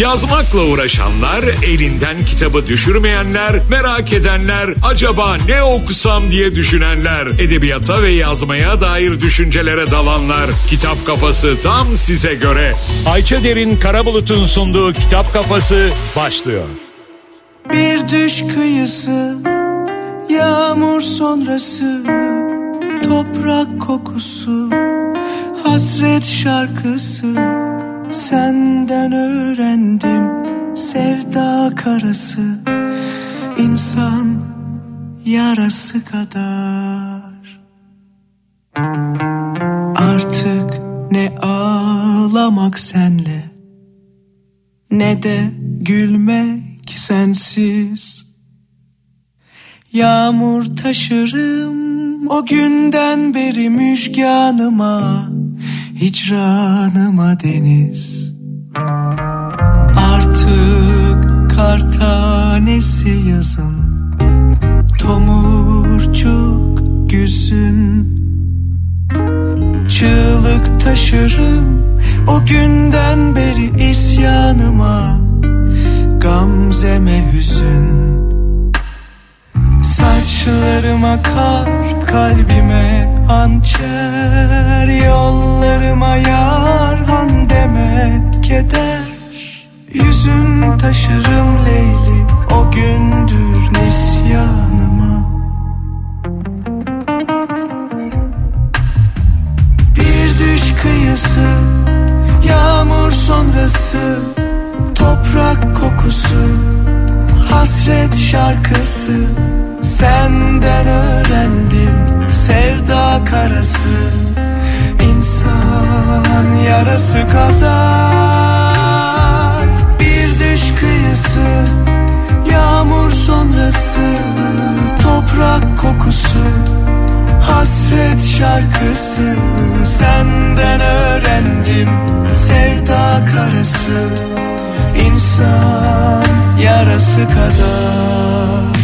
Yazmakla uğraşanlar, elinden kitabı düşürmeyenler, merak edenler, acaba ne okusam diye düşünenler, edebiyata ve yazmaya dair düşüncelere dalanlar. Kitap Kafası tam size göre. Ayça Derin Karabulut'un sunduğu Kitap Kafası başlıyor. Bir düş kıyısı, yağmur sonrası, toprak kokusu, hasret şarkısı, senden öğrendim sevda karası, insan yarası kadar. Artık ne ağlamak senle, ne de gülmek sensiz. Yağmur taşırım o günden beri müjganıma, hicranıma deniz. Artık kar tanesi yazın, tomurcuk güzün. Çığlık taşırım o günden beri isyanıma Gamzeme hüzün Saçlarıma kar kalbime hançer Yollarıma yar han deme keder. Yüzün taşırım Leyli o gündür nisyanıma. Bir düş kıyısı Yağmur sonrası Toprak kokusu Hasret şarkısı Senden öğrendim Sevda karası İnsan yarası kadar. Bir düş kıyısı Yağmur sonrası Toprak kokusu Hasret şarkısı. Senden öğrendim Sevda karası insan yarası kadar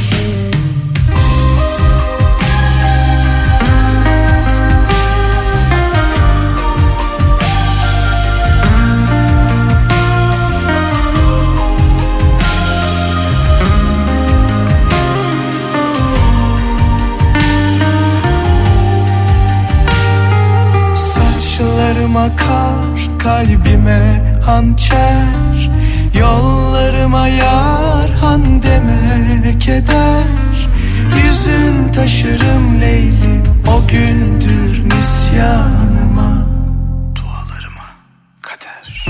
Saçlarıma kar, kalbime hançer Yollarıma yar, han deme keder Yüzün taşırım Leyli, o gündür nisyanıma Dualarıma kader.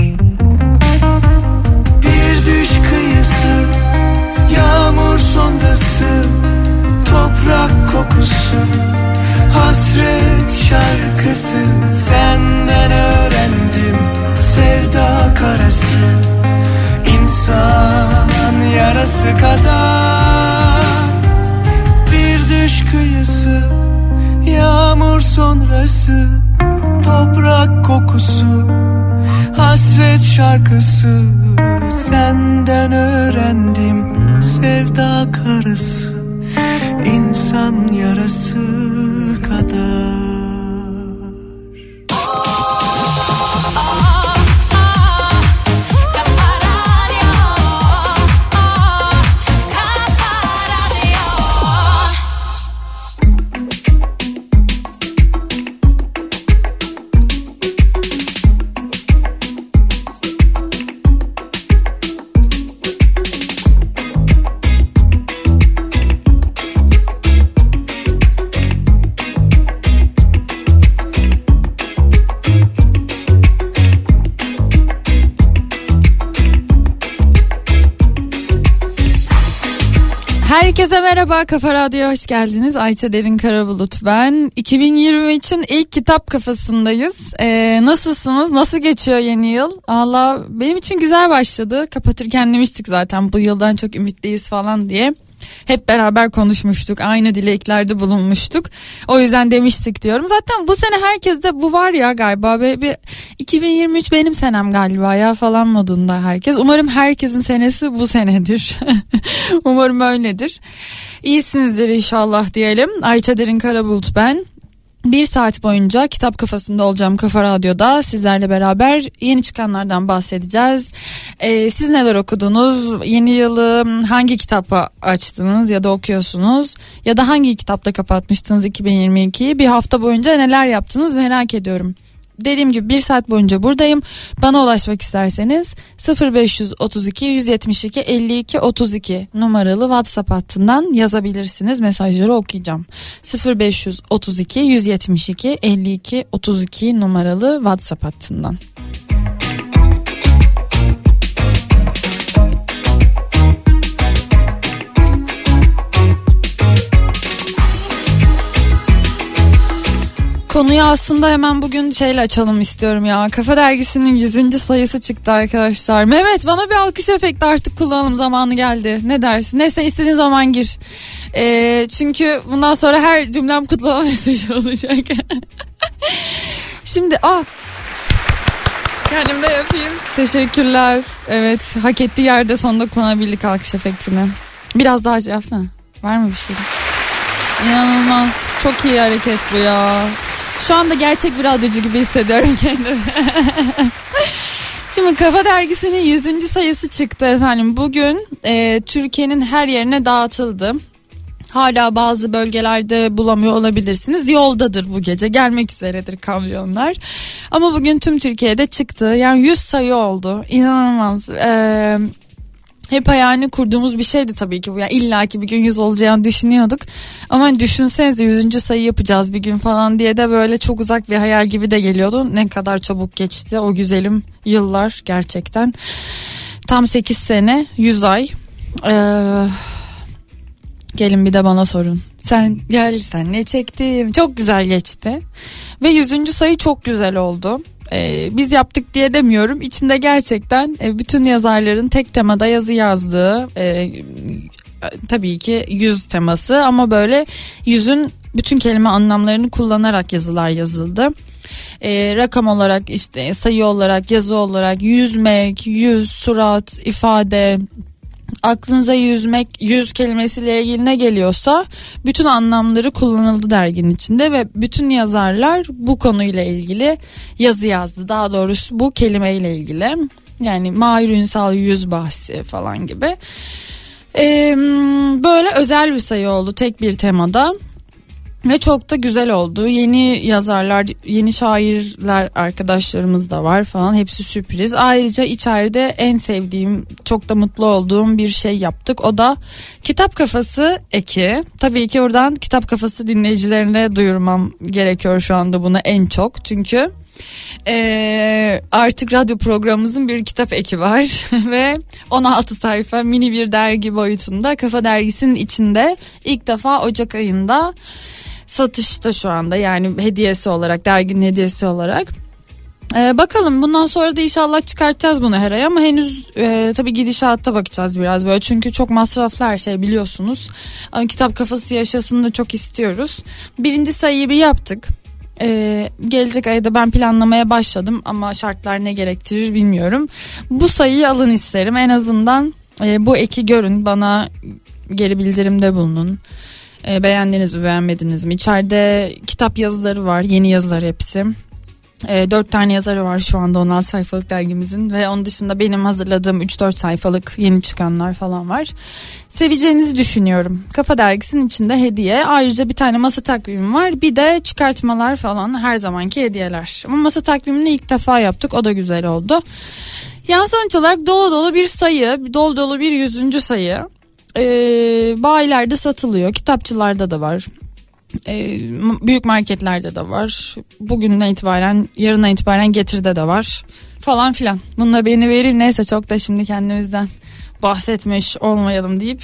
Bir düş kıyısı, yağmur sonrası Toprak kokusu Hasret şarkısı senden öğrendim Sevda karası. İnsan yarası kadar. Bir düş kıyısı yağmur sonrası Toprak kokusu. Hasret şarkısı Senden öğrendim sevda karası insan yarası kadar merhaba Kafa Radyo'ya hoş geldiniz. Ayça Derin Karabulut ben. 2023'ün ilk kitap kafasındayız. Ee, nasılsınız? Nasıl geçiyor yeni yıl? Allah benim için güzel başladı. Kapatırken demiştik zaten bu yıldan çok ümitliyiz falan diye. Hep beraber konuşmuştuk. Aynı dileklerde bulunmuştuk. O yüzden demiştik diyorum. Zaten bu sene herkeste bu var ya galiba. Bir, bir 2023 benim senem galiba ya falan modunda herkes. Umarım herkesin senesi bu senedir. Umarım öyledir. İyisinizdir inşallah diyelim. Ayça Derin Karabulut ben. Bir saat boyunca kitap kafasında olacağım Kafa Radyo'da sizlerle beraber yeni çıkanlardan bahsedeceğiz. Ee, siz neler okudunuz? Yeni yılı hangi kitapı açtınız ya da okuyorsunuz? Ya da hangi kitapla kapatmıştınız 2022'yi? Bir hafta boyunca neler yaptınız merak ediyorum dediğim gibi bir saat boyunca buradayım. Bana ulaşmak isterseniz 0532 172 52 32 numaralı WhatsApp hattından yazabilirsiniz. Mesajları okuyacağım. 0532 172 52 32 numaralı WhatsApp hattından. Konuyu aslında hemen bugün şeyle açalım istiyorum ya. Kafa Dergisi'nin 100. sayısı çıktı arkadaşlar. Mehmet bana bir alkış efekti artık kullanalım zamanı geldi. Ne dersin? Neyse istediğin zaman gir. Ee, çünkü bundan sonra her cümlem kutlama mesajı olacak. Şimdi ah Kendim de yapayım. Teşekkürler. Evet hak ettiği yerde sonunda kullanabildik alkış efektini. Biraz daha şey yapsana. Var mı bir şey? İnanılmaz. Çok iyi hareket bu ya. Şu anda gerçek bir radyocu gibi hissediyorum kendimi. Şimdi Kafa Dergisi'nin 100. sayısı çıktı efendim. Bugün e, Türkiye'nin her yerine dağıtıldı. Hala bazı bölgelerde bulamıyor olabilirsiniz. Yoldadır bu gece. Gelmek üzeredir kamyonlar. Ama bugün tüm Türkiye'de çıktı. Yani 100 sayı oldu. İnanılmaz. Ee, hep hayalini kurduğumuz bir şeydi tabii ki bu. Yani İlla ki bir gün yüz olacağını düşünüyorduk. Ama hani düşünsenize yüzüncü sayı yapacağız bir gün falan diye de böyle çok uzak bir hayal gibi de geliyordu. Ne kadar çabuk geçti o güzelim yıllar gerçekten. Tam 8 sene 100 ay. Ee, gelin bir de bana sorun. Sen gel sen ne çektim. Çok güzel geçti. Ve yüzüncü sayı çok güzel oldu e, biz yaptık diye demiyorum. İçinde gerçekten e, bütün yazarların tek temada yazı yazdığı e, tabii ki yüz teması ama böyle yüzün bütün kelime anlamlarını kullanarak yazılar yazıldı. E, rakam olarak işte sayı olarak yazı olarak yüzmek, yüz, surat, ifade, aklınıza yüzmek, yüz kelimesiyle ilgili ne geliyorsa bütün anlamları kullanıldı derginin içinde ve bütün yazarlar bu konuyla ilgili yazı yazdı. Daha doğrusu bu kelimeyle ilgili. Yani Mahir Ünsal yüz bahsi falan gibi. Ee, böyle özel bir sayı oldu tek bir temada. Ve çok da güzel oldu. Yeni yazarlar, yeni şairler arkadaşlarımız da var falan. Hepsi sürpriz. Ayrıca içeride en sevdiğim, çok da mutlu olduğum bir şey yaptık. O da Kitap Kafası eki. Tabii ki oradan Kitap Kafası dinleyicilerine duyurmam gerekiyor şu anda bunu en çok. Çünkü ee, artık radyo programımızın bir kitap eki var ve 16 sayfa mini bir dergi boyutunda Kafa Dergisi'nin içinde ilk defa Ocak ayında satışta şu anda yani hediyesi olarak derginin hediyesi olarak. Ee, bakalım bundan sonra da inşallah çıkartacağız bunu her ay ama henüz e, tabii gidişatta bakacağız biraz böyle çünkü çok masraflı her şey biliyorsunuz. Ama kitap kafası yaşasını da çok istiyoruz. Birinci sayıyı bir yaptık. Ee, gelecek ayda ben planlamaya başladım ama şartlar ne gerektirir bilmiyorum. Bu sayıyı alın isterim en azından e, bu eki görün bana geri bildirimde bulunun. E, beğendiniz mi beğenmediniz mi? İçeride kitap yazıları var yeni yazılar hepsi. E, 4 tane yazarı var şu anda 16 sayfalık dergimizin ve onun dışında benim hazırladığım 3-4 sayfalık yeni çıkanlar falan var. Seveceğinizi düşünüyorum. Kafa dergisinin içinde hediye. Ayrıca bir tane masa takvimi var. Bir de çıkartmalar falan her zamanki hediyeler. Ama masa takvimini ilk defa yaptık. O da güzel oldu. Yani sonuç olarak dolu dolu bir sayı, dolu dolu bir yüzüncü sayı e, bayilerde satılıyor. Kitapçılarda da var. E, büyük marketlerde de var. Bugünden itibaren, yarından itibaren Getir'de de var. Falan filan. Bununla beni vereyim. Neyse çok da şimdi kendimizden bahsetmiş olmayalım deyip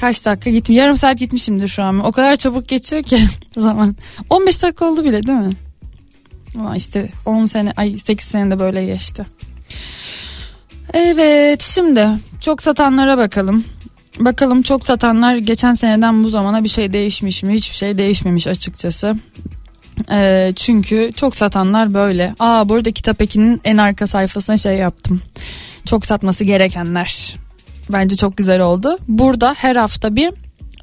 kaç dakika gittim. Yarım saat gitmişimdir şu an. O kadar çabuk geçiyor ki zaman. 15 dakika oldu bile değil mi? Ama işte 10 sene, ay 8 sene de böyle geçti. Evet şimdi çok satanlara bakalım. Bakalım çok satanlar geçen seneden bu zamana bir şey değişmiş mi? Hiçbir şey değişmemiş açıkçası. Ee, çünkü çok satanlar böyle. Aa burada kitap ekinin en arka sayfasına şey yaptım. Çok satması gerekenler. Bence çok güzel oldu. Burada her hafta bir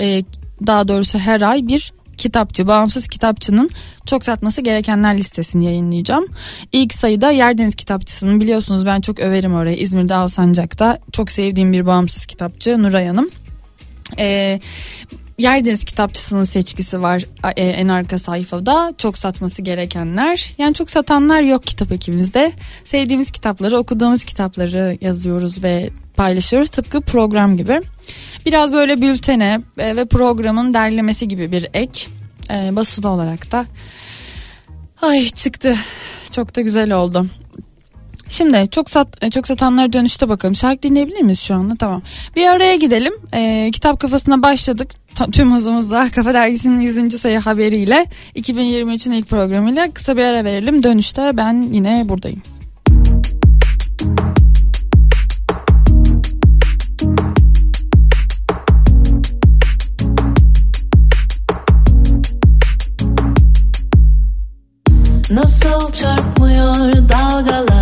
e, daha doğrusu her ay bir kitapçı, bağımsız kitapçının çok satması gerekenler listesini yayınlayacağım. İlk sayıda Yerdeniz Kitapçısı'nın biliyorsunuz ben çok överim orayı İzmir'de Alsancak'ta. Çok sevdiğim bir bağımsız kitapçı Nuray Hanım. Ee, Yerdeniz kitapçısının seçkisi var e, en arka sayfada. Çok satması gerekenler. Yani çok satanlar yok kitap ekimizde. Sevdiğimiz kitapları, okuduğumuz kitapları yazıyoruz ve paylaşıyoruz. Tıpkı program gibi. Biraz böyle bültene e, ve programın derlemesi gibi bir ek. E, basılı olarak da. Ay çıktı. Çok da güzel oldu. Şimdi çok sat e, çok satanlara dönüşte bakalım. Şarkı dinleyebilir miyiz şu anda? Tamam. Bir araya gidelim. E, kitap kafasına başladık. Tüm hızımızla Kafa Dergisi'nin 100. sayı haberiyle 2023'ün ilk programıyla kısa bir ara verelim. Dönüşte ben yine buradayım. Nasıl çarpmıyor dalgalar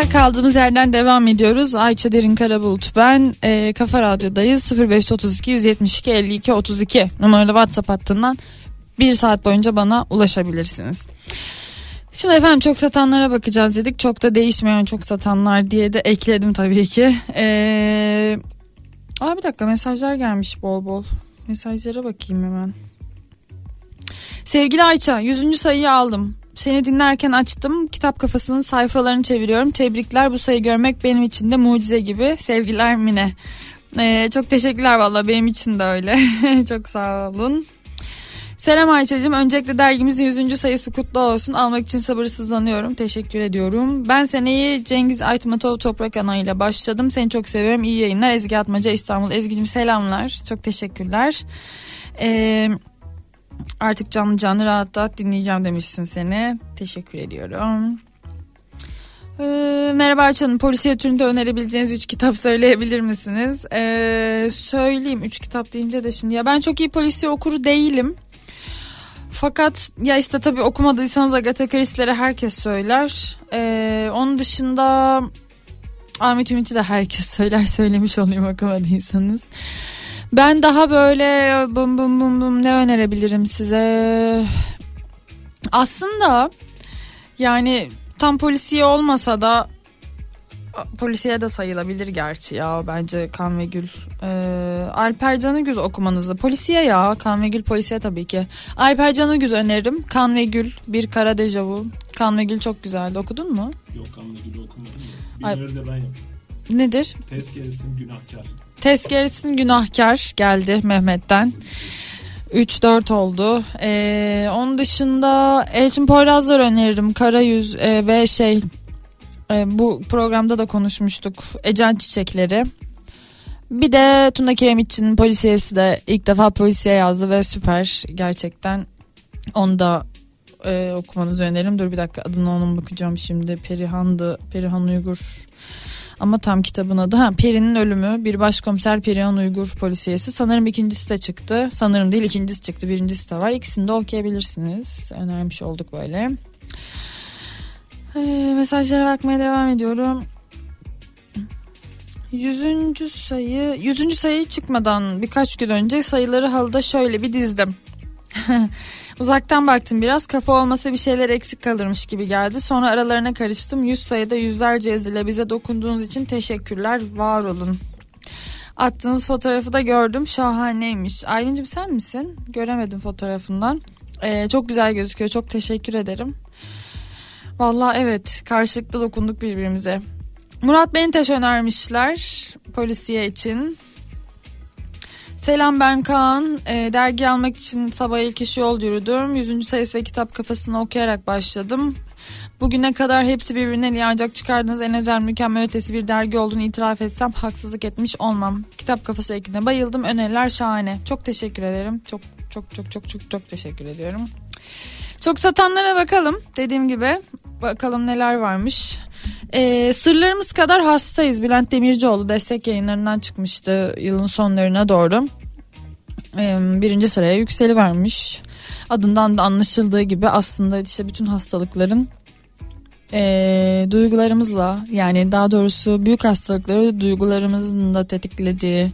kaldığımız yerden devam ediyoruz. Ayça Derin Karabulut ben. E, Kafa Radyo'dayız. 0532 172 52 32 numaralı WhatsApp hattından bir saat boyunca bana ulaşabilirsiniz. Şimdi efendim çok satanlara bakacağız dedik. Çok da değişmeyen çok satanlar diye de ekledim tabii ki. Ee, aa bir dakika mesajlar gelmiş bol bol. Mesajlara bakayım hemen. Sevgili Ayça 100. sayıyı aldım. Seni dinlerken açtım. Kitap kafasının sayfalarını çeviriyorum. Tebrikler bu sayı görmek benim için de mucize gibi. Sevgiler Mine. Ee, çok teşekkürler valla benim için de öyle. çok sağ olun. Selam Ayça'cığım. Öncelikle dergimizin 100. sayısı kutlu olsun. Almak için sabırsızlanıyorum. Teşekkür ediyorum. Ben seneyi Cengiz Aytmatov Toprak Ana ile başladım. Seni çok seviyorum. İyi yayınlar. Ezgi Atmaca İstanbul. Ezgi'cim selamlar. Çok teşekkürler. Eee... Artık canlı canlı rahat rahat dinleyeceğim demişsin seni. Teşekkür ediyorum. Ee, merhaba Açan'ın polisiye türünde önerebileceğiniz 3 kitap söyleyebilir misiniz? Ee, söyleyeyim 3 kitap deyince de şimdi. Ya ben çok iyi polisiye okuru değilim. Fakat ya işte tabii okumadıysanız Agatha Christie'leri herkes söyler. Ee, onun dışında Ahmet Ümit'i de herkes söyler söylemiş olayım okumadıysanız. Ben daha böyle bum bum bum bum ne önerebilirim size? Aslında yani tam polisiye olmasa da polisiye de sayılabilir gerçi ya bence Kan ve Gül. Ee, Alper Canıgüz okumanızı. Polisiye ya Kan ve Gül polisiye tabii ki. Alper Canıgüz öneririm. Kan ve Gül bir kara dejavu. Kan ve Gül çok güzeldi okudun mu? Yok Kanlı Gül'ü okumadım da. Ay- Bir de ben yapayım. Nedir? Tezkeresin günahkar. Tezkeresin günahkar geldi Mehmet'ten. 3-4 oldu. Ee, onun dışında Elçin Poyrazlar öneririm. Kara Yüz e, ve şey e, bu programda da konuşmuştuk. Ecen Çiçekleri. Bir de Tuna Kiremitçi'nin polisiyesi de ilk defa polisiye yazdı ve süper gerçekten. Onu da e, okumanızı öneririm. Dur bir dakika adına onun bakacağım şimdi. Perihan'dı. Perihan Uygur. Ama tam kitabın adı ha, Peri'nin ölümü bir başkomiser Perihan Uygur polisiyesi. Sanırım ikincisi de çıktı. Sanırım değil ikincisi çıktı birincisi de var. İkisini de okuyabilirsiniz. Önermiş olduk böyle. Ee, mesajlara bakmaya devam ediyorum. Yüzüncü sayı, yüzüncü sayı çıkmadan birkaç gün önce sayıları halıda şöyle bir dizdim. Uzaktan baktım biraz kafa olmasa bir şeyler eksik kalırmış gibi geldi. Sonra aralarına karıştım. Yüz sayıda yüzlerce yazıyla bize dokunduğunuz için teşekkürler. Var olun. Attığınız fotoğrafı da gördüm. Şahaneymiş. Aylin'cim sen misin? Göremedim fotoğrafından. Ee, çok güzel gözüküyor. Çok teşekkür ederim. Vallahi evet karşılıklı dokunduk birbirimize. Murat Benteş önermişler polisiye için. Selam ben Kaan. E, dergi almak için sabah ilk iş yol yürüdüm. Yüzüncü sayısı ve kitap kafasını okuyarak başladım. Bugüne kadar hepsi birbirinden iyi ancak çıkardığınız en özel mükemmel ötesi bir dergi olduğunu itiraf etsem haksızlık etmiş olmam. Kitap kafası ekine bayıldım. Öneriler şahane. Çok teşekkür ederim. Çok çok çok çok çok çok teşekkür ediyorum. Çok satanlara bakalım. Dediğim gibi bakalım neler varmış. Ee, sırlarımız kadar hastayız. Bülent Demircioğlu destek yayınlarından çıkmıştı yılın sonlarına doğru. Ee, birinci sıraya yükseli vermiş. Adından da anlaşıldığı gibi aslında işte bütün hastalıkların e, duygularımızla yani daha doğrusu büyük hastalıkları duygularımızın da tetiklediği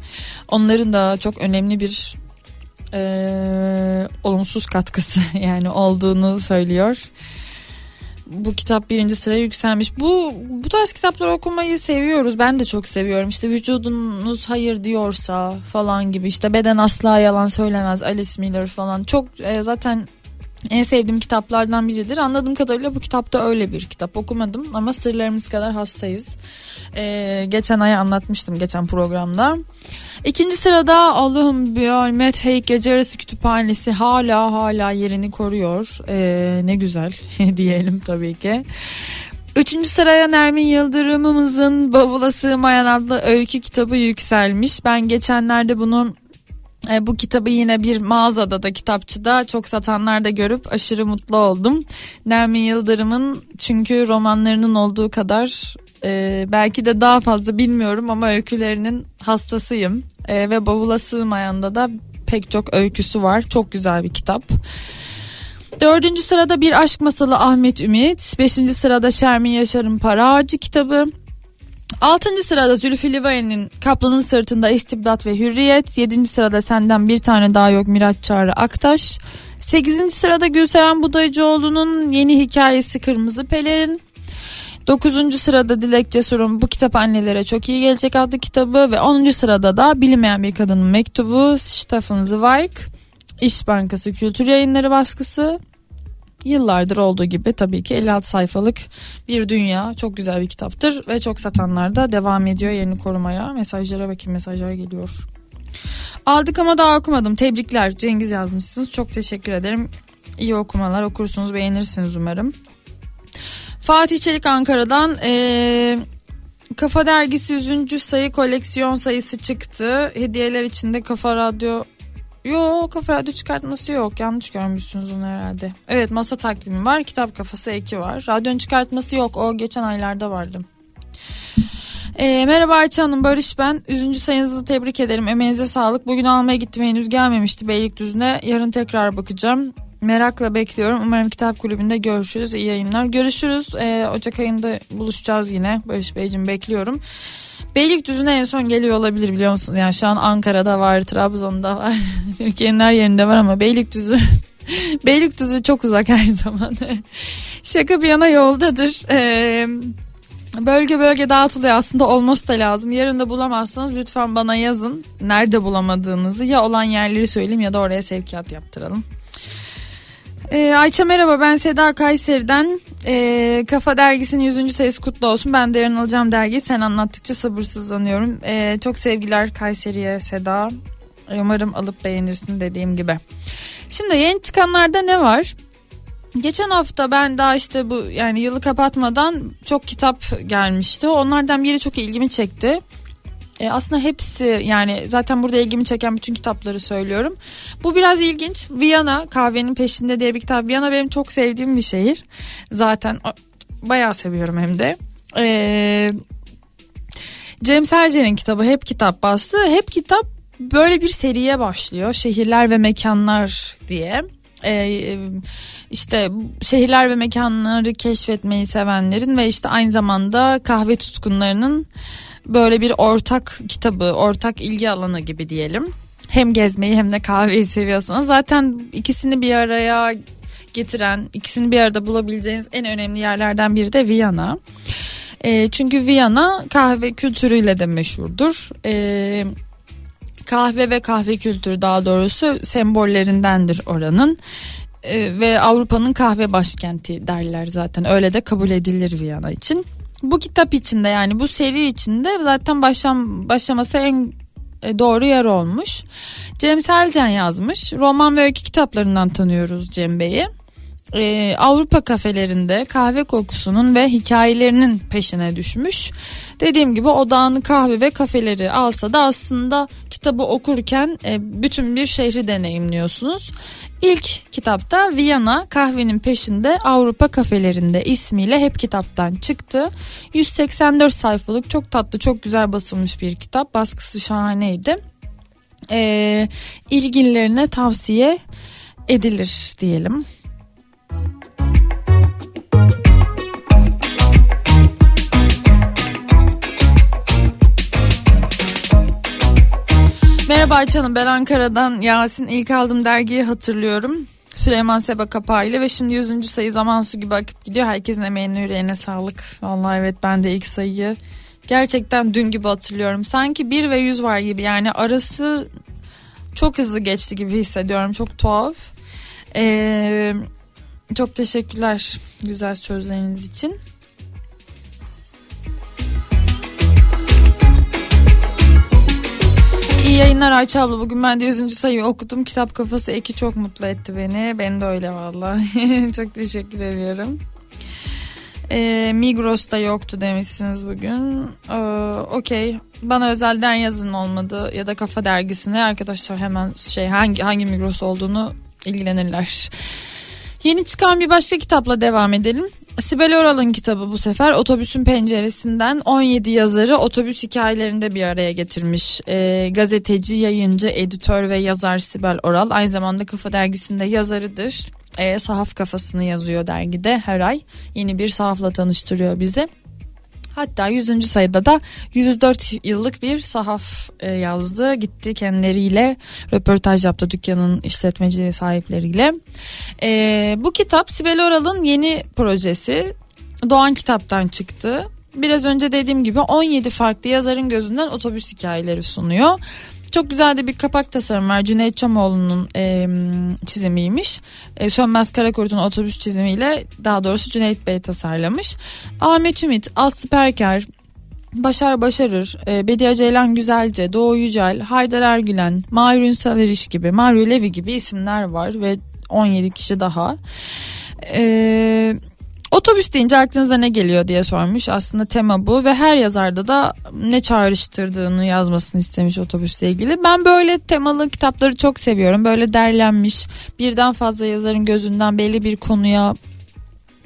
onların da çok önemli bir e, olumsuz katkısı yani olduğunu söylüyor bu kitap birinci sıraya yükselmiş. Bu bu tarz kitapları okumayı seviyoruz. Ben de çok seviyorum. İşte vücudunuz hayır diyorsa falan gibi. İşte beden asla yalan söylemez. Alice Miller falan. Çok e, zaten en sevdiğim kitaplardan biridir. Anladığım kadarıyla bu kitap da öyle bir kitap. Okumadım ama sırlarımız kadar hastayız. Ee, geçen ay anlatmıştım geçen programda. İkinci sırada Allah'ım Biyolmet Heyk Gece Yarısı Kütüphanesi hala hala yerini koruyor. Ee, ne güzel diyelim tabii ki. Üçüncü sıraya Nermin Yıldırım'ımızın Bavula Sığmayan adlı öykü kitabı yükselmiş. Ben geçenlerde bunu e, bu kitabı yine bir mağazada da kitapçıda çok satanlarda görüp aşırı mutlu oldum. Nermin Yıldırım'ın çünkü romanlarının olduğu kadar e, belki de daha fazla bilmiyorum ama öykülerinin hastasıyım. E, ve bavula sığmayanda da pek çok öyküsü var. Çok güzel bir kitap. Dördüncü sırada Bir Aşk Masalı Ahmet Ümit. Beşinci sırada Şermin Yaşar'ın Para Ağacı kitabı. Altıncı sırada Zülfü Livaneli'nin Kaplanın Sırtında İstibdat ve Hürriyet. Yedinci sırada Senden Bir Tane Daha Yok Miraç Çağrı Aktaş. Sekizinci sırada Gülseren Budayıcıoğlu'nun yeni hikayesi Kırmızı Pelerin. Dokuzuncu sırada Dilek Cesur'un Bu Kitap Annelere Çok iyi Gelecek adlı kitabı ve onuncu sırada da Bilinmeyen Bir Kadının Mektubu Stefan Zweig İş Bankası Kültür Yayınları baskısı yıllardır olduğu gibi tabii ki 56 sayfalık bir dünya. Çok güzel bir kitaptır ve çok satanlar da devam ediyor yerini korumaya. Mesajlara bakayım mesajlar geliyor. Aldık ama daha okumadım. Tebrikler. Cengiz yazmışsınız. Çok teşekkür ederim. İyi okumalar okursunuz beğenirsiniz umarım. Fatih Çelik Ankara'dan ee, Kafa Dergisi 100. sayı koleksiyon sayısı çıktı. Hediyeler içinde Kafa Radyo Yo kafa radyo çıkartması yok yanlış görmüşsünüz onu herhalde. Evet masa takvimi var kitap kafası eki var. Radyonun çıkartması yok o geçen aylarda vardı. E, merhaba Ayça Hanım Barış ben. Üzüncü sayınızı tebrik ederim. Emeğinize sağlık. Bugün almaya gittim henüz gelmemişti Beylikdüzü'ne. Yarın tekrar bakacağım. Merakla bekliyorum. Umarım kitap kulübünde görüşürüz. İyi yayınlar. Görüşürüz. E, Ocak ayında buluşacağız yine. Barış Beyciğim bekliyorum. Beylikdüzü'ne en son geliyor olabilir biliyor musunuz? Yani şu an Ankara'da var, Trabzon'da var. Türkiye'nin her yerinde var ama Beylikdüzü Beylikdüzü çok uzak her zaman. Şaka bir yana yoldadır. Ee, bölge bölge dağıtılıyor aslında olması da lazım. Yarın da bulamazsanız lütfen bana yazın. Nerede bulamadığınızı ya olan yerleri söyleyeyim ya da oraya sevkiyat yaptıralım. Ee, Ayça merhaba ben Seda Kayseri'den ee, Kafa Dergisi'nin 100. sayısı kutlu olsun. Ben de yarın alacağım dergiyi sen anlattıkça sabırsızlanıyorum. Ee, çok sevgiler Kayseri'ye Seda. Umarım alıp beğenirsin dediğim gibi. Şimdi yeni çıkanlarda ne var? Geçen hafta ben daha işte bu yani yılı kapatmadan çok kitap gelmişti. Onlardan biri çok ilgimi çekti. E, aslında hepsi yani zaten burada ilgimi çeken bütün kitapları söylüyorum. Bu biraz ilginç. Viyana kahvenin peşinde diye bir kitap. Viyana benim çok sevdiğim bir şehir. Zaten bayağı seviyorum hem de. E, Cem Serce'nin kitabı Hep Kitap bastı. Hep Kitap böyle bir seriye başlıyor. Şehirler ve mekanlar diye. Ee, işte şehirler ve mekanları keşfetmeyi sevenlerin ve işte aynı zamanda kahve tutkunlarının böyle bir ortak kitabı, ortak ilgi alanı gibi diyelim. Hem gezmeyi hem de kahveyi seviyorsanız zaten ikisini bir araya getiren, ikisini bir arada bulabileceğiniz en önemli yerlerden biri de Viyana. E, çünkü Viyana kahve kültürüyle de meşhurdur. E, kahve ve kahve kültürü daha doğrusu sembollerindendir oranın. E, ve Avrupa'nın kahve başkenti derler zaten. Öyle de kabul edilir Viyana için bu kitap içinde yani bu seri içinde zaten başlam başlaması en e, doğru yer olmuş. Cem Selcan yazmış. Roman ve öykü kitaplarından tanıyoruz Cem Bey'i. Ee, Avrupa kafelerinde kahve kokusunun ve hikayelerinin peşine düşmüş. Dediğim gibi odağını kahve ve kafeleri alsa da aslında kitabı okurken e, bütün bir şehri deneyimliyorsunuz. İlk kitapta Viyana kahvenin peşinde Avrupa kafelerinde ismiyle hep kitaptan çıktı. 184 sayfalık çok tatlı çok güzel basılmış bir kitap baskısı şahaneydi. Ee, ilgililerine tavsiye edilir diyelim. Merhaba Ayça ben Ankara'dan Yasin ilk aldığım dergiyi hatırlıyorum. Süleyman Seba kapağıyla ve şimdi 100. sayı zaman su gibi akıp gidiyor. Herkesin emeğine yüreğine sağlık. Vallahi evet ben de ilk sayıyı gerçekten dün gibi hatırlıyorum. Sanki 1 ve 100 var gibi yani arası çok hızlı geçti gibi hissediyorum. Çok tuhaf. Ee, çok teşekkürler güzel sözleriniz için. İyi yayınlar Ayça abla. Bugün ben de 100. sayıyı okudum. Kitap kafası Eki çok mutlu etti beni. Ben de öyle valla. çok teşekkür ediyorum. Ee, Migros'ta yoktu demişsiniz bugün. Ee, Okey. Bana özelden yazın olmadı ya da Kafa Dergisi'ne arkadaşlar hemen şey hangi hangi Migros olduğunu ilgilenirler. Yeni çıkan bir başka kitapla devam edelim. Sibel Oral'ın kitabı bu sefer otobüsün penceresinden 17 yazarı otobüs hikayelerinde bir araya getirmiş. E, gazeteci, yayıncı, editör ve yazar Sibel Oral aynı zamanda Kafa Dergisi'nde yazarıdır. e, sahaf kafasını yazıyor dergide her ay. Yeni bir sahafla tanıştırıyor bizi. Hatta 100. sayıda da 104 yıllık bir sahaf e, yazdı. Gitti kendileriyle röportaj yaptı dükkanın işletmeci sahipleriyle. E, bu kitap Sibel Oral'ın yeni projesi. Doğan kitaptan çıktı. Biraz önce dediğim gibi 17 farklı yazarın gözünden otobüs hikayeleri sunuyor. Çok güzel de bir kapak tasarım var. Cüneyt Çamoğlu'nun e, çizimiymiş. E, Sönmez Karakurt'un otobüs çizimiyle daha doğrusu Cüneyt Bey tasarlamış. Ahmet Ümit, Aslı Perker, Başar Başarır, e, Bediye Ceylan Güzelce, Doğu Yücel, Haydar Ergülen, Mahir Ünsal Eriş gibi, Mario Levi gibi isimler var ve 17 kişi daha. Eee Otobüs deyince aklınıza ne geliyor diye sormuş. Aslında tema bu ve her yazarda da ne çağrıştırdığını yazmasını istemiş otobüsle ilgili. Ben böyle temalı kitapları çok seviyorum. Böyle derlenmiş birden fazla yazarın gözünden belli bir konuya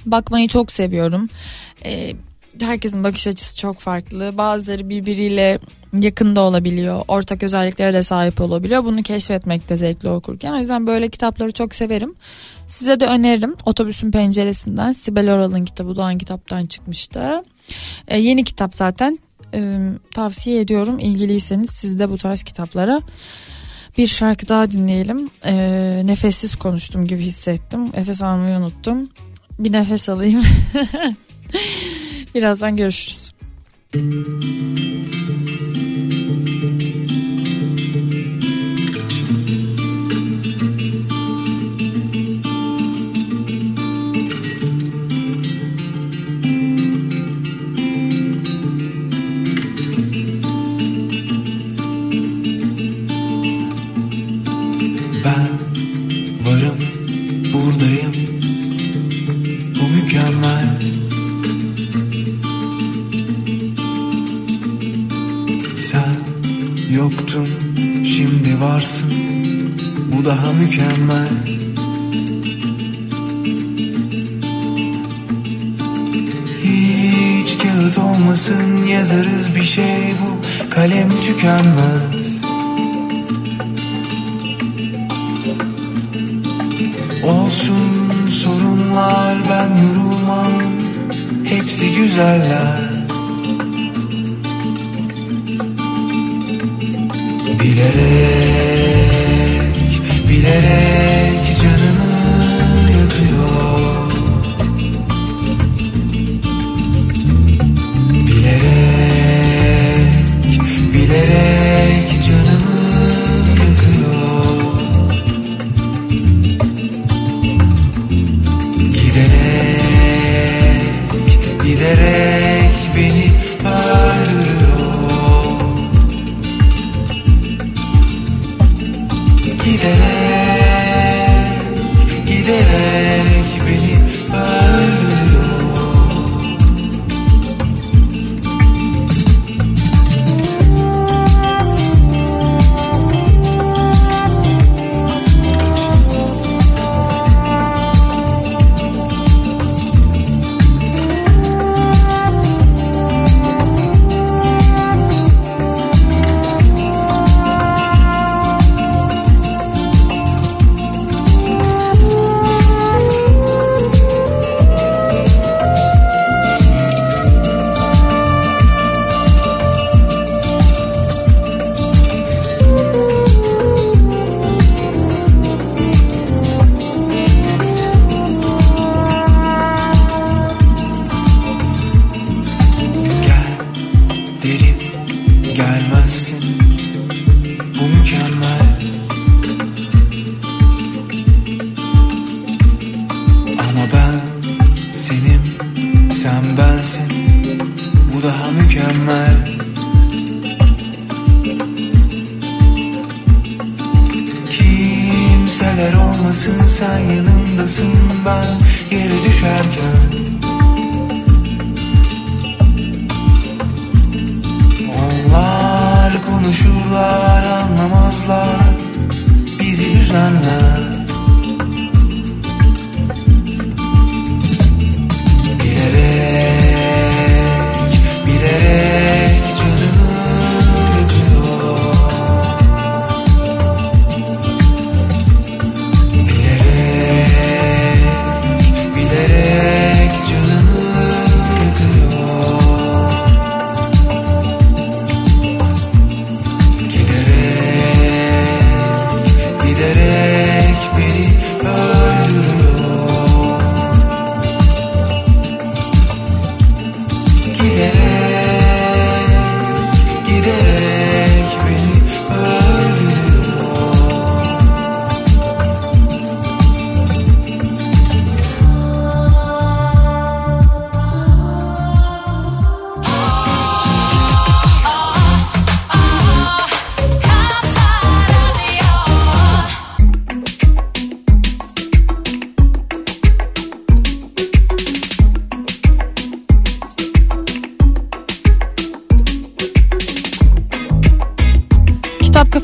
bakmayı çok seviyorum. Ee, herkesin bakış açısı çok farklı. Bazıları birbiriyle yakında olabiliyor. Ortak özelliklere de sahip olabiliyor. Bunu keşfetmek de zevkli okurken. O yüzden böyle kitapları çok severim. Size de öneririm. Otobüsün penceresinden Sibel Oral'ın kitabı Doğan kitaptan çıkmıştı. Ee, yeni kitap zaten. Ee, tavsiye ediyorum. İlgiliyseniz siz de bu tarz kitaplara bir şarkı daha dinleyelim. Ee, nefessiz konuştum gibi hissettim. Nefes almayı unuttum. Bir nefes alayım. Birazdan görüşürüz. Yoktun, şimdi varsın. Bu daha mükemmel. Hiç kağıt olmasın yazarız bir şey bu kalem tükenmez. Olsun sorunlar ben yorulmam Hepsi güzeller Bilerek, bilerek canımı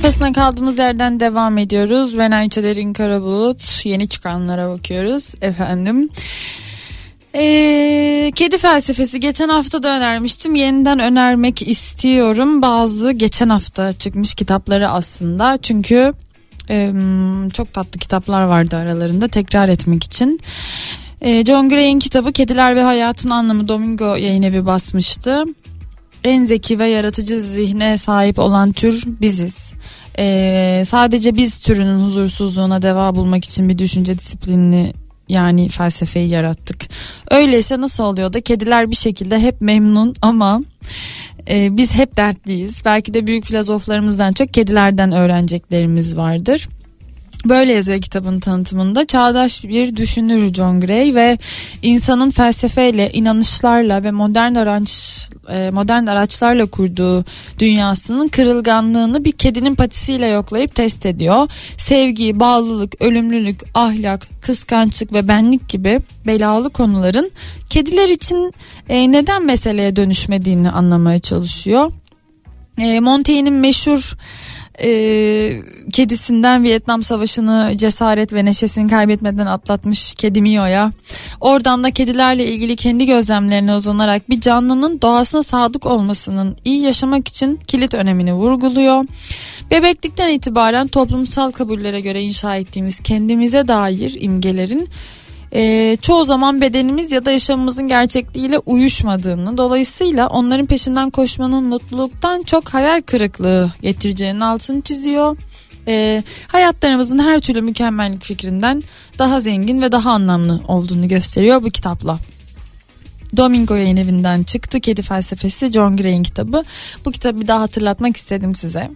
sonra kaldığımız yerden devam ediyoruz. Ben Ayça Derin Karabulut. Yeni çıkanlara bakıyoruz efendim. Ee, kedi felsefesi geçen hafta da önermiştim. Yeniden önermek istiyorum. Bazı geçen hafta çıkmış kitapları aslında. Çünkü e, çok tatlı kitaplar vardı aralarında tekrar etmek için. E, John Gray'in kitabı Kediler ve Hayatın Anlamı Domingo yayın evi basmıştı. En zeki ve yaratıcı zihne sahip olan tür biziz. Ee, sadece biz türünün huzursuzluğuna deva bulmak için bir düşünce disiplinini yani felsefeyi yarattık. Öyleyse nasıl oluyor da kediler bir şekilde hep memnun ama e, biz hep dertliyiz. Belki de büyük filozoflarımızdan çok kedilerden öğreneceklerimiz vardır. Böyle yazıyor kitabın tanıtımında. Çağdaş bir düşünür John Gray ve insanın felsefeyle, inanışlarla ve modern araç e, modern araçlarla kurduğu dünyasının kırılganlığını bir kedinin patisiyle yoklayıp test ediyor. Sevgi, bağlılık, ölümlülük, ahlak, kıskançlık ve benlik gibi belalı konuların kediler için e, neden meseleye dönüşmediğini anlamaya çalışıyor. E, Montaigne'in meşhur e, kedisinden Vietnam Savaşı'nı cesaret ve neşesini kaybetmeden atlatmış kedi Mio'ya. Oradan da kedilerle ilgili kendi gözlemlerine uzanarak bir canlının doğasına sadık olmasının iyi yaşamak için kilit önemini vurguluyor. Bebeklikten itibaren toplumsal kabullere göre inşa ettiğimiz kendimize dair imgelerin e, çoğu zaman bedenimiz ya da yaşamımızın gerçekliğiyle uyuşmadığını dolayısıyla onların peşinden koşmanın mutluluktan çok hayal kırıklığı getireceğinin altını çiziyor. E, hayatlarımızın her türlü mükemmellik fikrinden daha zengin ve daha anlamlı olduğunu gösteriyor bu kitapla. Domingo yayın evinden çıktı. Kedi felsefesi John Gray'in kitabı. Bu kitabı bir daha hatırlatmak istedim size.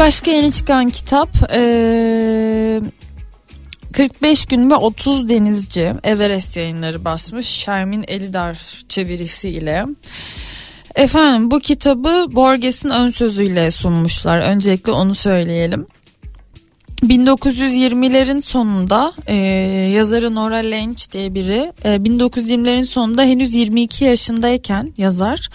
Başka yeni çıkan kitap ee, 45 gün ve 30 denizci Everest yayınları basmış Şermin Elidar çevirisiyle. Efendim bu kitabı Borges'in ön sözüyle sunmuşlar. Öncelikle onu söyleyelim. 1920'lerin sonunda e, yazarı Nora Lynch diye biri e, 1920'lerin sonunda henüz 22 yaşındayken yazar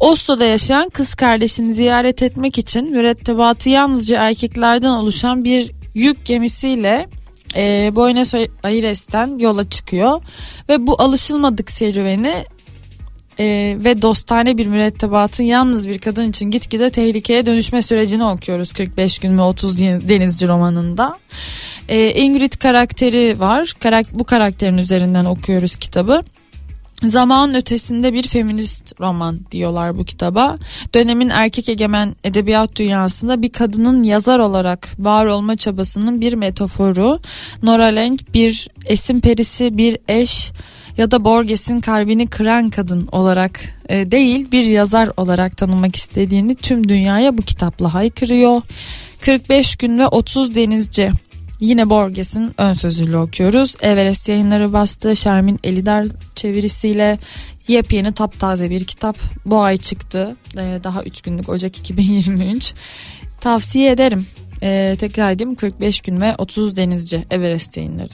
Oslo'da yaşayan kız kardeşini ziyaret etmek için mürettebatı yalnızca erkeklerden oluşan bir yük gemisiyle e, Buenos Aires'ten yola çıkıyor. Ve bu alışılmadık serüveni e, ve dostane bir mürettebatın yalnız bir kadın için gitgide tehlikeye dönüşme sürecini okuyoruz 45 gün ve 30 denizci romanında. E, Ingrid karakteri var. Karak bu karakterin üzerinden okuyoruz kitabı. Zaman ötesinde bir feminist roman diyorlar bu kitaba. Dönemin erkek egemen edebiyat dünyasında bir kadının yazar olarak var olma çabasının bir metaforu. Nora Lenk bir esin perisi, bir eş, ya da Borges'in kalbini kıran kadın olarak e, değil bir yazar olarak tanımak istediğini tüm dünyaya bu kitapla haykırıyor. 45 gün ve 30 denizci Yine Borges'in ön sözüyle okuyoruz. Everest yayınları bastı. Şermin Elidar çevirisiyle yepyeni taptaze bir kitap. Bu ay çıktı. Ee, daha 3 günlük Ocak 2023. Tavsiye ederim. Ee, tekrar edeyim 45 gün ve 30 denizci Everest yayınları.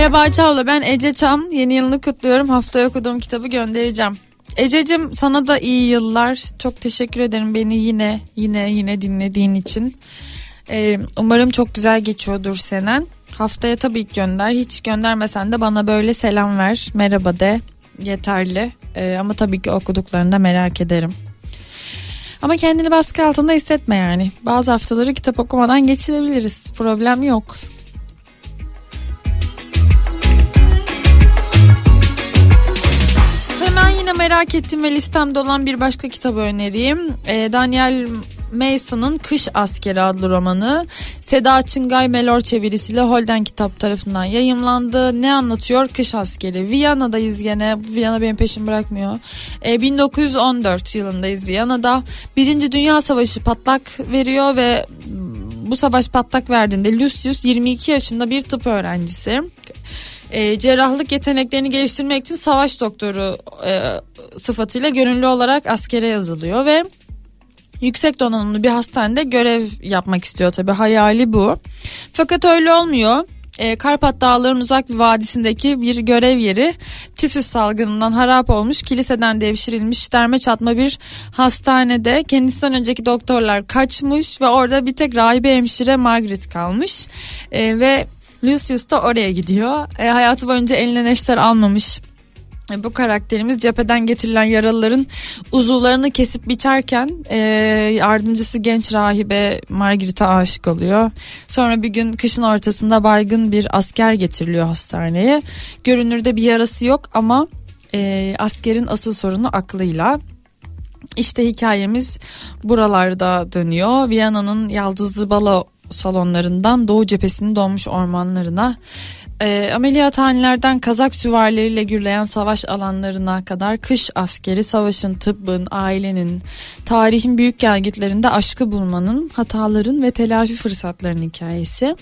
Merhaba Çağla ben Ece Çam. Yeni yılını kutluyorum. Haftaya okuduğum kitabı göndereceğim. Ececiğim sana da iyi yıllar. Çok teşekkür ederim beni yine yine yine dinlediğin için. Ee, umarım çok güzel geçiyordur senen. Haftaya tabii ki gönder. Hiç göndermesen de bana böyle selam ver. Merhaba de. Yeterli. Ee, ama tabii ki okuduklarını da merak ederim. Ama kendini baskı altında hissetme yani. Bazı haftaları kitap okumadan geçirebiliriz. Problem yok. Merak ettiğim ve listemde olan bir başka kitabı önereyim. E, Daniel Mason'ın Kış Askeri adlı romanı Seda Çıngay Melor çevirisiyle Holden Kitap tarafından yayımlandı. Ne anlatıyor? Kış Askeri. Viyana'dayız gene. Viyana benim peşim bırakmıyor. E, 1914 yılındayız Viyana'da. Birinci Dünya Savaşı patlak veriyor ve bu savaş patlak verdiğinde Lucius 22 yaşında bir tıp öğrencisi e, cerrahlık yeteneklerini geliştirmek için savaş doktoru e, sıfatıyla gönüllü olarak askere yazılıyor ve yüksek donanımlı bir hastanede görev yapmak istiyor tabi hayali bu. Fakat öyle olmuyor. E, Karpat Dağları'nın uzak bir vadisindeki bir görev yeri tifüs salgınından harap olmuş kiliseden devşirilmiş derme çatma bir hastanede kendisinden önceki doktorlar kaçmış ve orada bir tek rahibe hemşire Margaret kalmış E, ve Lucius da oraya gidiyor E, hayatı boyunca eline neşter almamış e, bu karakterimiz cepheden getirilen yaralıların uzuvlarını kesip biçerken e, yardımcısı genç rahibe Margaret'a aşık oluyor. Sonra bir gün kışın ortasında baygın bir asker getiriliyor hastaneye. Görünürde bir yarası yok ama e, askerin asıl sorunu aklıyla. İşte hikayemiz buralarda dönüyor. Viyana'nın yaldızlı balo salonlarından Doğu cephesinin donmuş ormanlarına e, ameliyathanelerden kazak süvarileriyle gürleyen savaş alanlarına kadar kış askeri, savaşın, tıbbın, ailenin, tarihin büyük gelgitlerinde aşkı bulmanın, hataların ve telafi fırsatlarının hikayesi.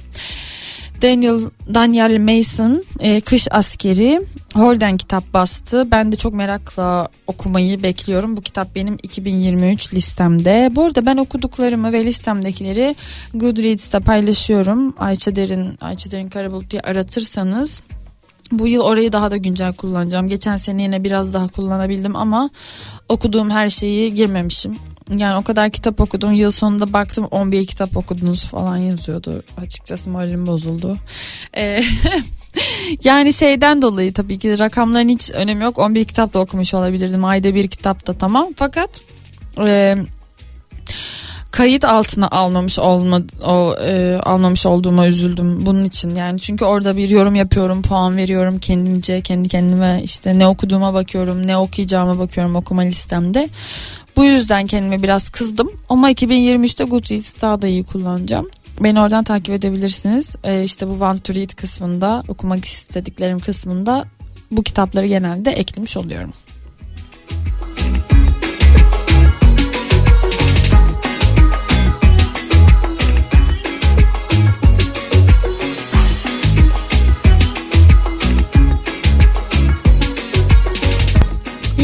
Daniel Daniel Mason e, Kış Askeri Holden kitap bastı. Ben de çok merakla okumayı bekliyorum. Bu kitap benim 2023 listemde. Bu arada ben okuduklarımı ve listemdekileri Goodreads'te paylaşıyorum. Ayça Derin, Ayça Derin Karabulut diye aratırsanız bu yıl orayı daha da güncel kullanacağım. Geçen sene yine biraz daha kullanabildim ama okuduğum her şeyi girmemişim. Yani o kadar kitap okudum. Yıl sonunda baktım 11 kitap okudunuz falan yazıyordu. Açıkçası moralim bozuldu. Ee, yani şeyden dolayı tabii ki rakamların hiç önemi yok. 11 kitap da okumuş olabilirdim. Ayda bir kitap da tamam. Fakat e, kayıt altına almamış olma, o e, almamış olduğuma üzüldüm bunun için yani çünkü orada bir yorum yapıyorum puan veriyorum kendimce kendi kendime işte ne okuduğuma bakıyorum ne okuyacağıma bakıyorum okuma listemde bu yüzden kendime biraz kızdım ama 2023'te Goodreads daha da iyi kullanacağım. Beni oradan takip edebilirsiniz. Ee, işte bu Want to Read kısmında okumak istediklerim kısmında bu kitapları genelde eklemiş oluyorum.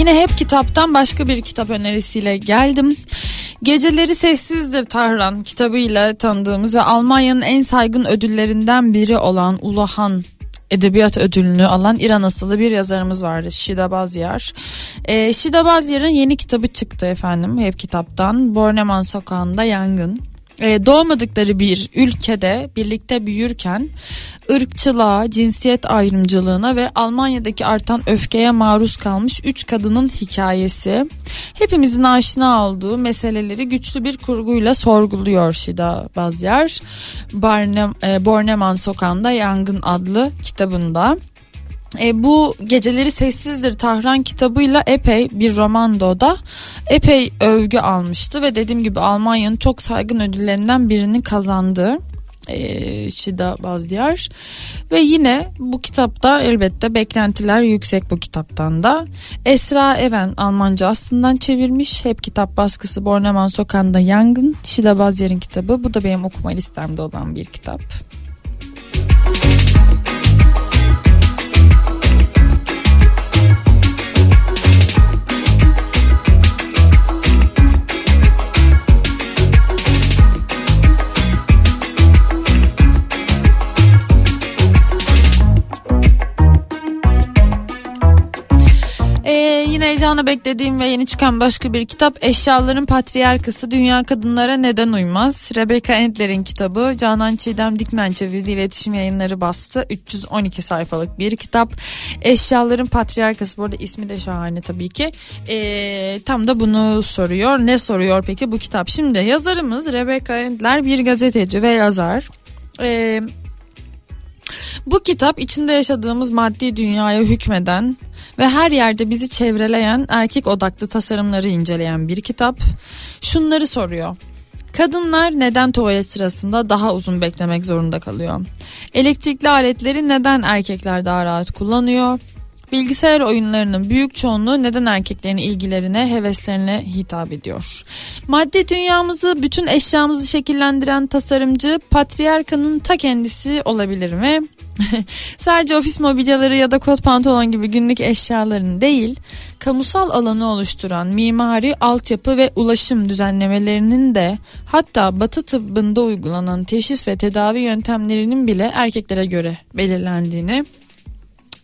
Yine hep kitaptan başka bir kitap önerisiyle geldim. Geceleri Sessizdir Tahran kitabıyla tanıdığımız ve Almanya'nın en saygın ödüllerinden biri olan Ulahan edebiyat ödülünü alan İran asıllı bir yazarımız vardı Şida Bazyar. E, Şida Bazyar'ın yeni kitabı çıktı efendim hep kitaptan Borneman Sokağı'nda Yangın e, doğmadıkları bir ülkede birlikte büyürken ırkçılığa, cinsiyet ayrımcılığına ve Almanya'daki artan öfkeye maruz kalmış üç kadının hikayesi. Hepimizin aşina olduğu meseleleri güçlü bir kurguyla sorguluyor Şida Bazyer. Barne, e, Borneman Sokağı'nda Yangın adlı kitabında. E, bu geceleri sessizdir Tahran kitabıyla epey bir romandoda epey övgü almıştı ve dediğim gibi Almanya'nın çok saygın ödüllerinden birini kazandı. E, Şida ve yine bu kitapta elbette beklentiler yüksek bu kitaptan da Esra Even Almanca aslından çevirmiş hep kitap baskısı Borneman Sokağı'nda Yangın Şida Bazyar'ın kitabı bu da benim okuma listemde olan bir kitap. Heyecanla beklediğim ve yeni çıkan başka bir kitap Eşyaların Patriarkası Dünya Kadınlara Neden Uymaz. Rebecca Endler'in kitabı Canan Çiğdem Dikmen çevirdiği iletişim yayınları bastı. 312 sayfalık bir kitap. Eşyaların Patriarkası bu arada ismi de şahane tabii ki. Ee, tam da bunu soruyor. Ne soruyor peki bu kitap? Şimdi yazarımız Rebecca Endler bir gazeteci ve yazar. Eee bu kitap içinde yaşadığımız maddi dünyaya hükmeden ve her yerde bizi çevreleyen erkek odaklı tasarımları inceleyen bir kitap. Şunları soruyor. Kadınlar neden tuvalet sırasında daha uzun beklemek zorunda kalıyor? Elektrikli aletleri neden erkekler daha rahat kullanıyor? Bilgisayar oyunlarının büyük çoğunluğu neden erkeklerin ilgilerine, heveslerine hitap ediyor? Maddi dünyamızı, bütün eşyamızı şekillendiren tasarımcı patriarkanın ta kendisi olabilir mi? Sadece ofis mobilyaları ya da kot pantolon gibi günlük eşyaların değil, kamusal alanı oluşturan mimari, altyapı ve ulaşım düzenlemelerinin de hatta batı tıbbında uygulanan teşhis ve tedavi yöntemlerinin bile erkeklere göre belirlendiğini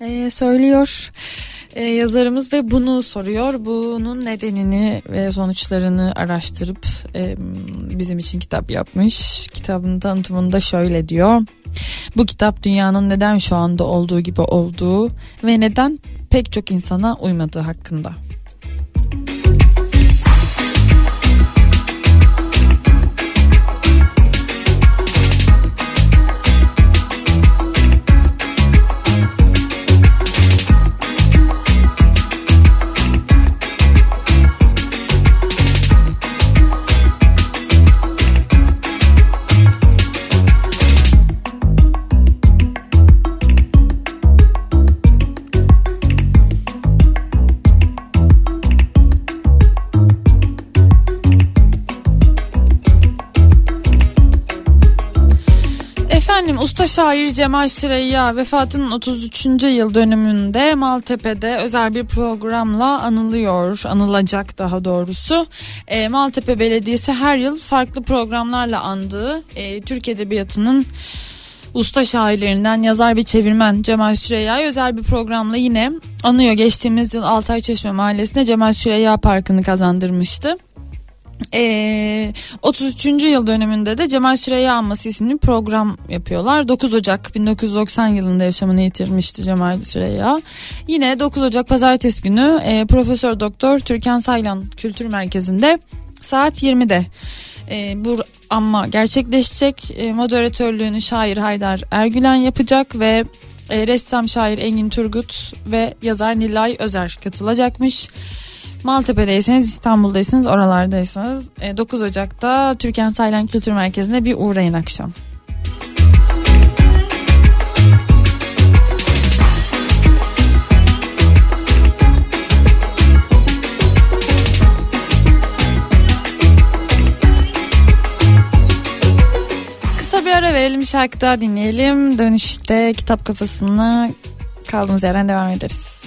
e, söylüyor e, yazarımız ve bunu soruyor. Bunun nedenini ve sonuçlarını araştırıp e, bizim için kitap yapmış. Kitabın tanıtımında şöyle diyor. Bu kitap dünyanın neden şu anda olduğu gibi olduğu ve neden pek çok insana uymadığı hakkında. Şair Cemal Süreyya vefatının 33. yıl dönümünde Maltepe'de özel bir programla anılıyor, anılacak daha doğrusu. E, Maltepe Belediyesi her yıl farklı programlarla andığı e, Türk Edebiyatı'nın usta şairlerinden yazar ve çevirmen Cemal Süreyya'yı özel bir programla yine anıyor. Geçtiğimiz yıl Altay Çeşme Mahallesi'nde Cemal Süreyya Parkı'nı kazandırmıştı. Ee, 33. yıl dönümünde de Cemal Süreyya Anması isimli program yapıyorlar. 9 Ocak 1990 yılında yaşamını yitirmişti Cemal Süreyya. Yine 9 Ocak pazartesi günü e, Profesör Doktor Türkan Saylan Kültür Merkezi'nde saat 20'de e, bu ama gerçekleşecek. E, moderatörlüğünü şair Haydar Ergülen yapacak ve e, ressam şair Engin Turgut ve yazar Nilay Özer katılacakmış. Maltepe'deyseniz İstanbul'daysanız oralardaysanız 9 Ocak'ta Türkan Saylan Kültür Merkezi'ne bir uğrayın akşam. Kısa bir ara verelim şarkı daha dinleyelim. Dönüşte kitap kafasına kaldığımız yerden devam ederiz.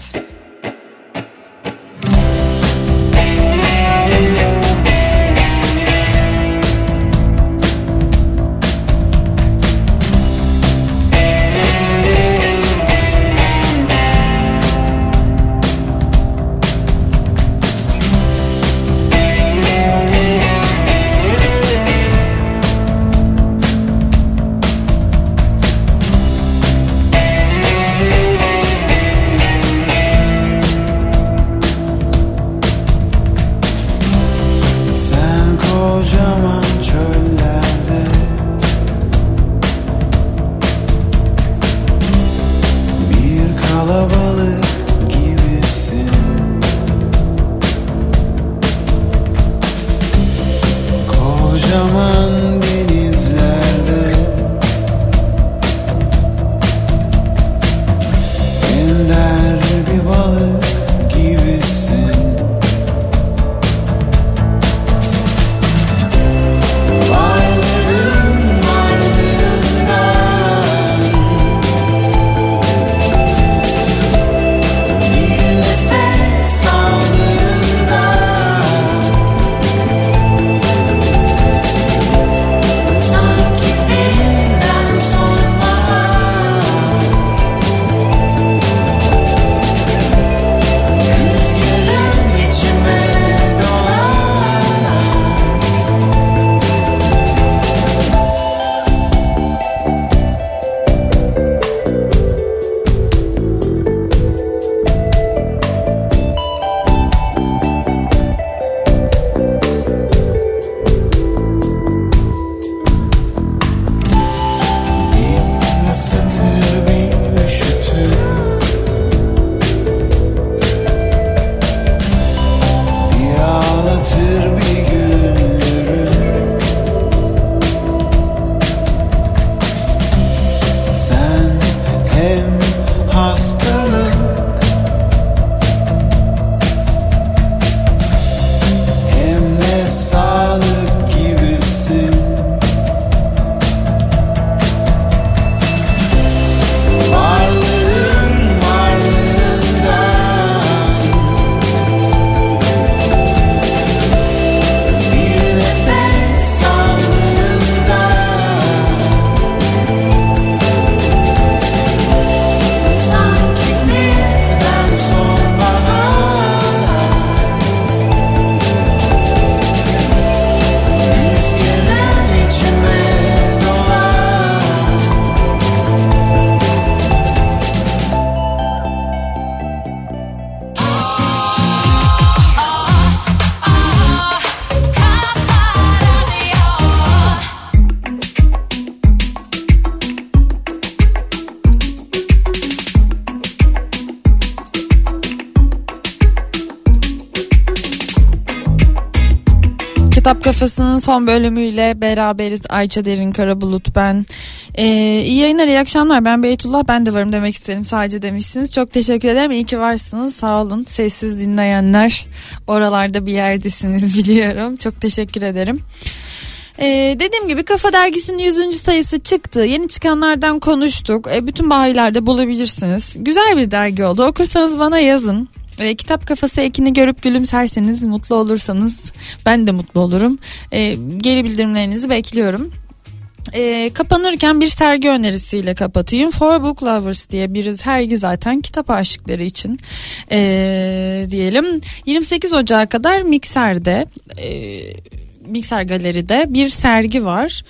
Kafası'nın son bölümüyle beraberiz. Ayça Derin Karabulut ben. Ee, iyi yayınlar, iyi akşamlar. Ben Beytullah, ben de varım demek isterim. Sadece demişsiniz. Çok teşekkür ederim. İyi ki varsınız. Sağ olun. Sessiz dinleyenler. Oralarda bir yerdesiniz biliyorum. Çok teşekkür ederim. Ee, dediğim gibi Kafa Dergisi'nin 100. sayısı çıktı. Yeni çıkanlardan konuştuk. Ee, bütün bayilerde bulabilirsiniz. Güzel bir dergi oldu. Okursanız bana yazın. E, kitap kafası ekini görüp gülümserseniz mutlu olursanız ben de mutlu olurum. E, geri bildirimlerinizi bekliyorum. E, kapanırken bir sergi önerisiyle kapatayım. For Book Lovers diye bir sergi zaten kitap aşıkları için e, diyelim. 28 Ocağı kadar Mikser'de e, Mikser Galeri'de bir sergi var.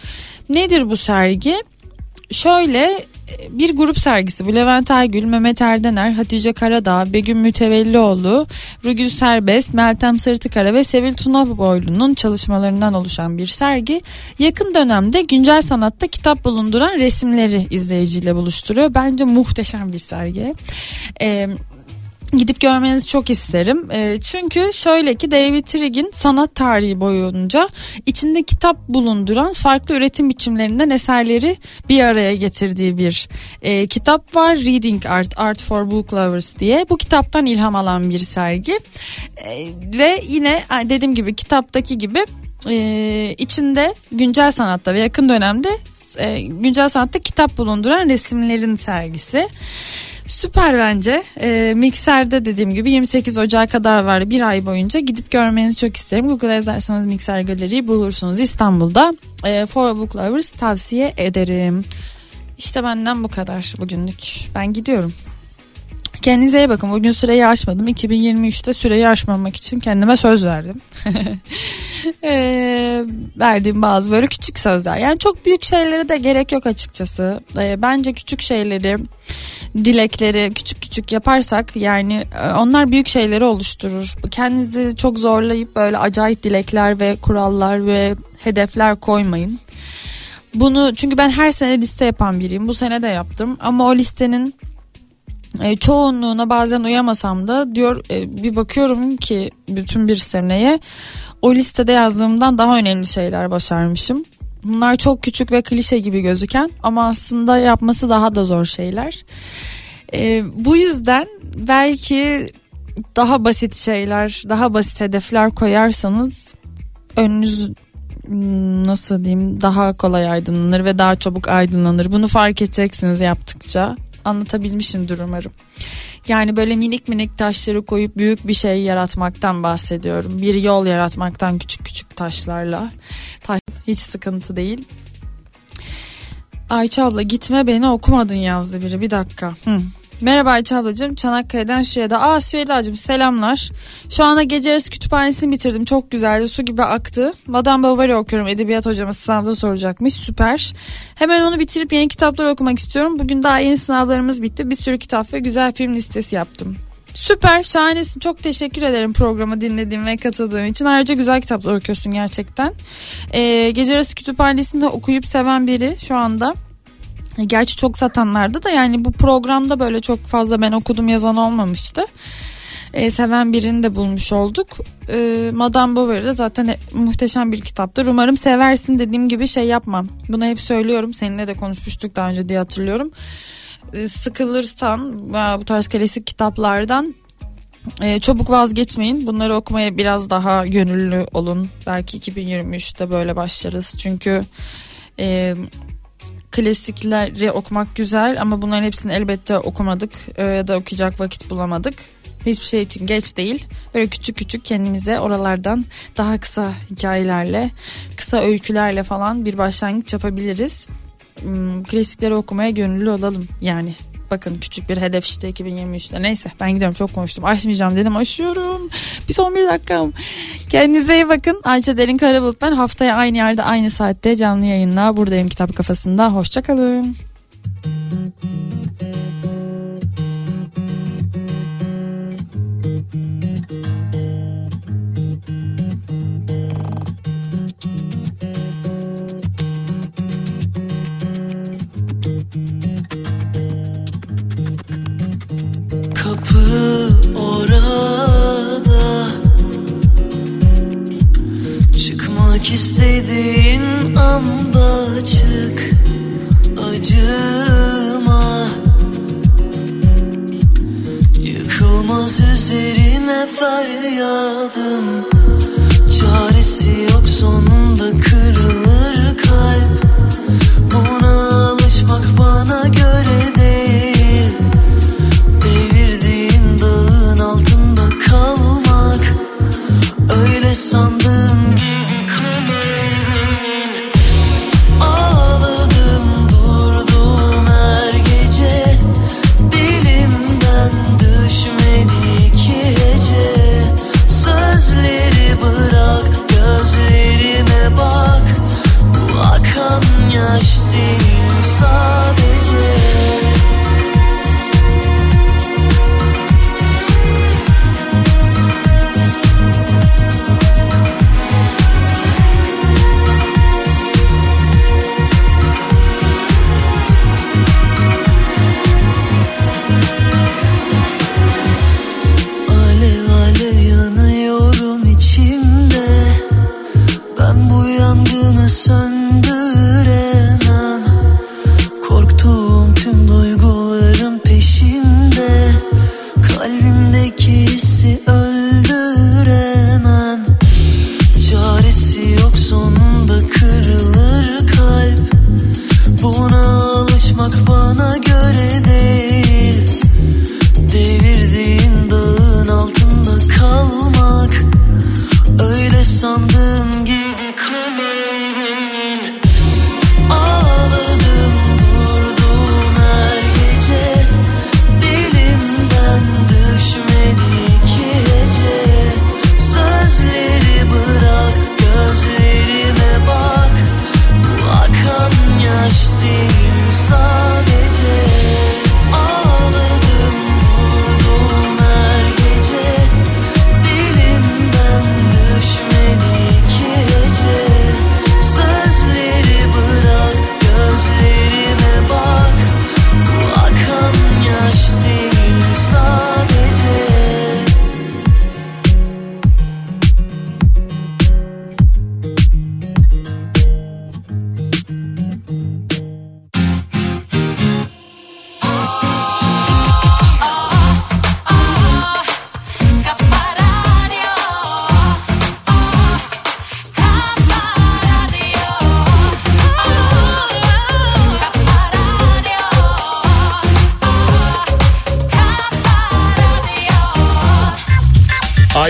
Nedir bu sergi? Şöyle bir grup sergisi bu Levent Aygül, Mehmet Erdener, Hatice Karadağ, Begüm Mütevellioğlu, Rügül Serbest, Meltem Sırtıkara ve Sevil Tunaboylu'nun çalışmalarından oluşan bir sergi. Yakın dönemde güncel sanatta kitap bulunduran resimleri izleyiciyle buluşturuyor. Bence muhteşem bir sergi. Ee, gidip görmenizi çok isterim. E, çünkü şöyle ki David Trigg'in sanat tarihi boyunca içinde kitap bulunduran farklı üretim biçimlerinden eserleri bir araya getirdiği bir e, kitap var. Reading Art, Art for Book Lovers diye. Bu kitaptan ilham alan bir sergi. E, ve yine dediğim gibi kitaptaki gibi e, içinde güncel sanatta ve yakın dönemde e, güncel sanatta kitap bulunduran resimlerin sergisi. Süper bence. E, Mikser'de dediğim gibi 28 Ocağı kadar var. Bir ay boyunca gidip görmenizi çok isterim. Google'a yazarsanız Mikser Galeri'yi bulursunuz İstanbul'da. E, For Book Lovers tavsiye ederim. İşte benden bu kadar bugünlük. Ben gidiyorum. Kendinize iyi bakın. Bugün süreyi aşmadım. 2023'te süreyi aşmamak için kendime söz verdim. e, verdiğim bazı böyle küçük sözler. Yani çok büyük şeylere de gerek yok açıkçası. E, bence küçük şeyleri, dilekleri küçük küçük yaparsak yani e, onlar büyük şeyleri oluşturur. Kendinizi çok zorlayıp böyle acayip dilekler ve kurallar ve hedefler koymayın. Bunu çünkü ben her sene liste yapan biriyim. Bu sene de yaptım ama o listenin e, çoğunluğuna bazen uyamasam da diyor e, bir bakıyorum ki bütün bir seneye o listede yazdığımdan daha önemli şeyler başarmışım. Bunlar çok küçük ve klişe gibi gözüken ama aslında yapması daha da zor şeyler. E, bu yüzden belki daha basit şeyler, daha basit hedefler koyarsanız önünüz hmm, nasıl diyeyim daha kolay aydınlanır ve daha çabuk aydınlanır. Bunu fark edeceksiniz yaptıkça anlatabilmişimdir umarım. Yani böyle minik minik taşları koyup büyük bir şey yaratmaktan bahsediyorum. Bir yol yaratmaktan küçük küçük taşlarla. Taş hiç sıkıntı değil. Ayça abla gitme beni okumadın yazdı biri bir dakika. Hı. Merhaba Ayça ablacığım Çanakkale'den Süheyda. Aa Süheyda'cığım selamlar. Şu anda gece yarısı kütüphanesini bitirdim. Çok güzeldi su gibi aktı. Madame Bovary okuyorum. Edebiyat hocamız sınavda soracakmış. Süper. Hemen onu bitirip yeni kitaplar okumak istiyorum. Bugün daha yeni sınavlarımız bitti. Bir sürü kitap ve güzel film listesi yaptım. Süper şahanesin çok teşekkür ederim programı dinlediğin ve katıldığın için ayrıca güzel kitaplar okuyorsun gerçekten ee, Gece Arası Kütüphanesi'nde okuyup seven biri şu anda gerçi çok satanlarda da yani bu programda böyle çok fazla ben okudum yazan olmamıştı. E, seven birini de bulmuş olduk. E, Madame Bovary de zaten e, muhteşem bir kitaptır. Umarım seversin dediğim gibi şey yapmam. Bunu hep söylüyorum. Seninle de konuşmuştuk daha önce diye hatırlıyorum. E, sıkılırsan bu tarz klasik kitaplardan e, çabuk vazgeçmeyin. Bunları okumaya biraz daha gönüllü olun. Belki 2023'te böyle başlarız. Çünkü e, klasikleri okumak güzel ama bunların hepsini elbette okumadık e, ya da okuyacak vakit bulamadık. Hiçbir şey için geç değil. Böyle küçük küçük kendimize oralardan daha kısa hikayelerle, kısa öykülerle falan bir başlangıç yapabiliriz. Hmm, klasikleri okumaya gönüllü olalım yani bakın küçük bir hedef işte 2023'te neyse ben gidiyorum. Çok konuştum. Aşmayacağım dedim. Aşıyorum. Bir son bir dakikam. Kendinize iyi bakın. Ayça Derin Karabulut ben. Haftaya aynı yerde aynı saatte canlı yayınla buradayım kitap kafasında. Hoşçakalın. orada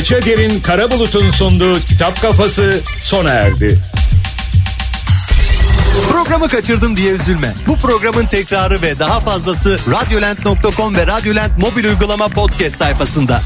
Ayça Derin Karabulut'un sunduğu Kitap Kafası sona erdi. Programı kaçırdım diye üzülme. Bu programın tekrarı ve daha fazlası radyolent.com ve radyolent mobil uygulama podcast sayfasında.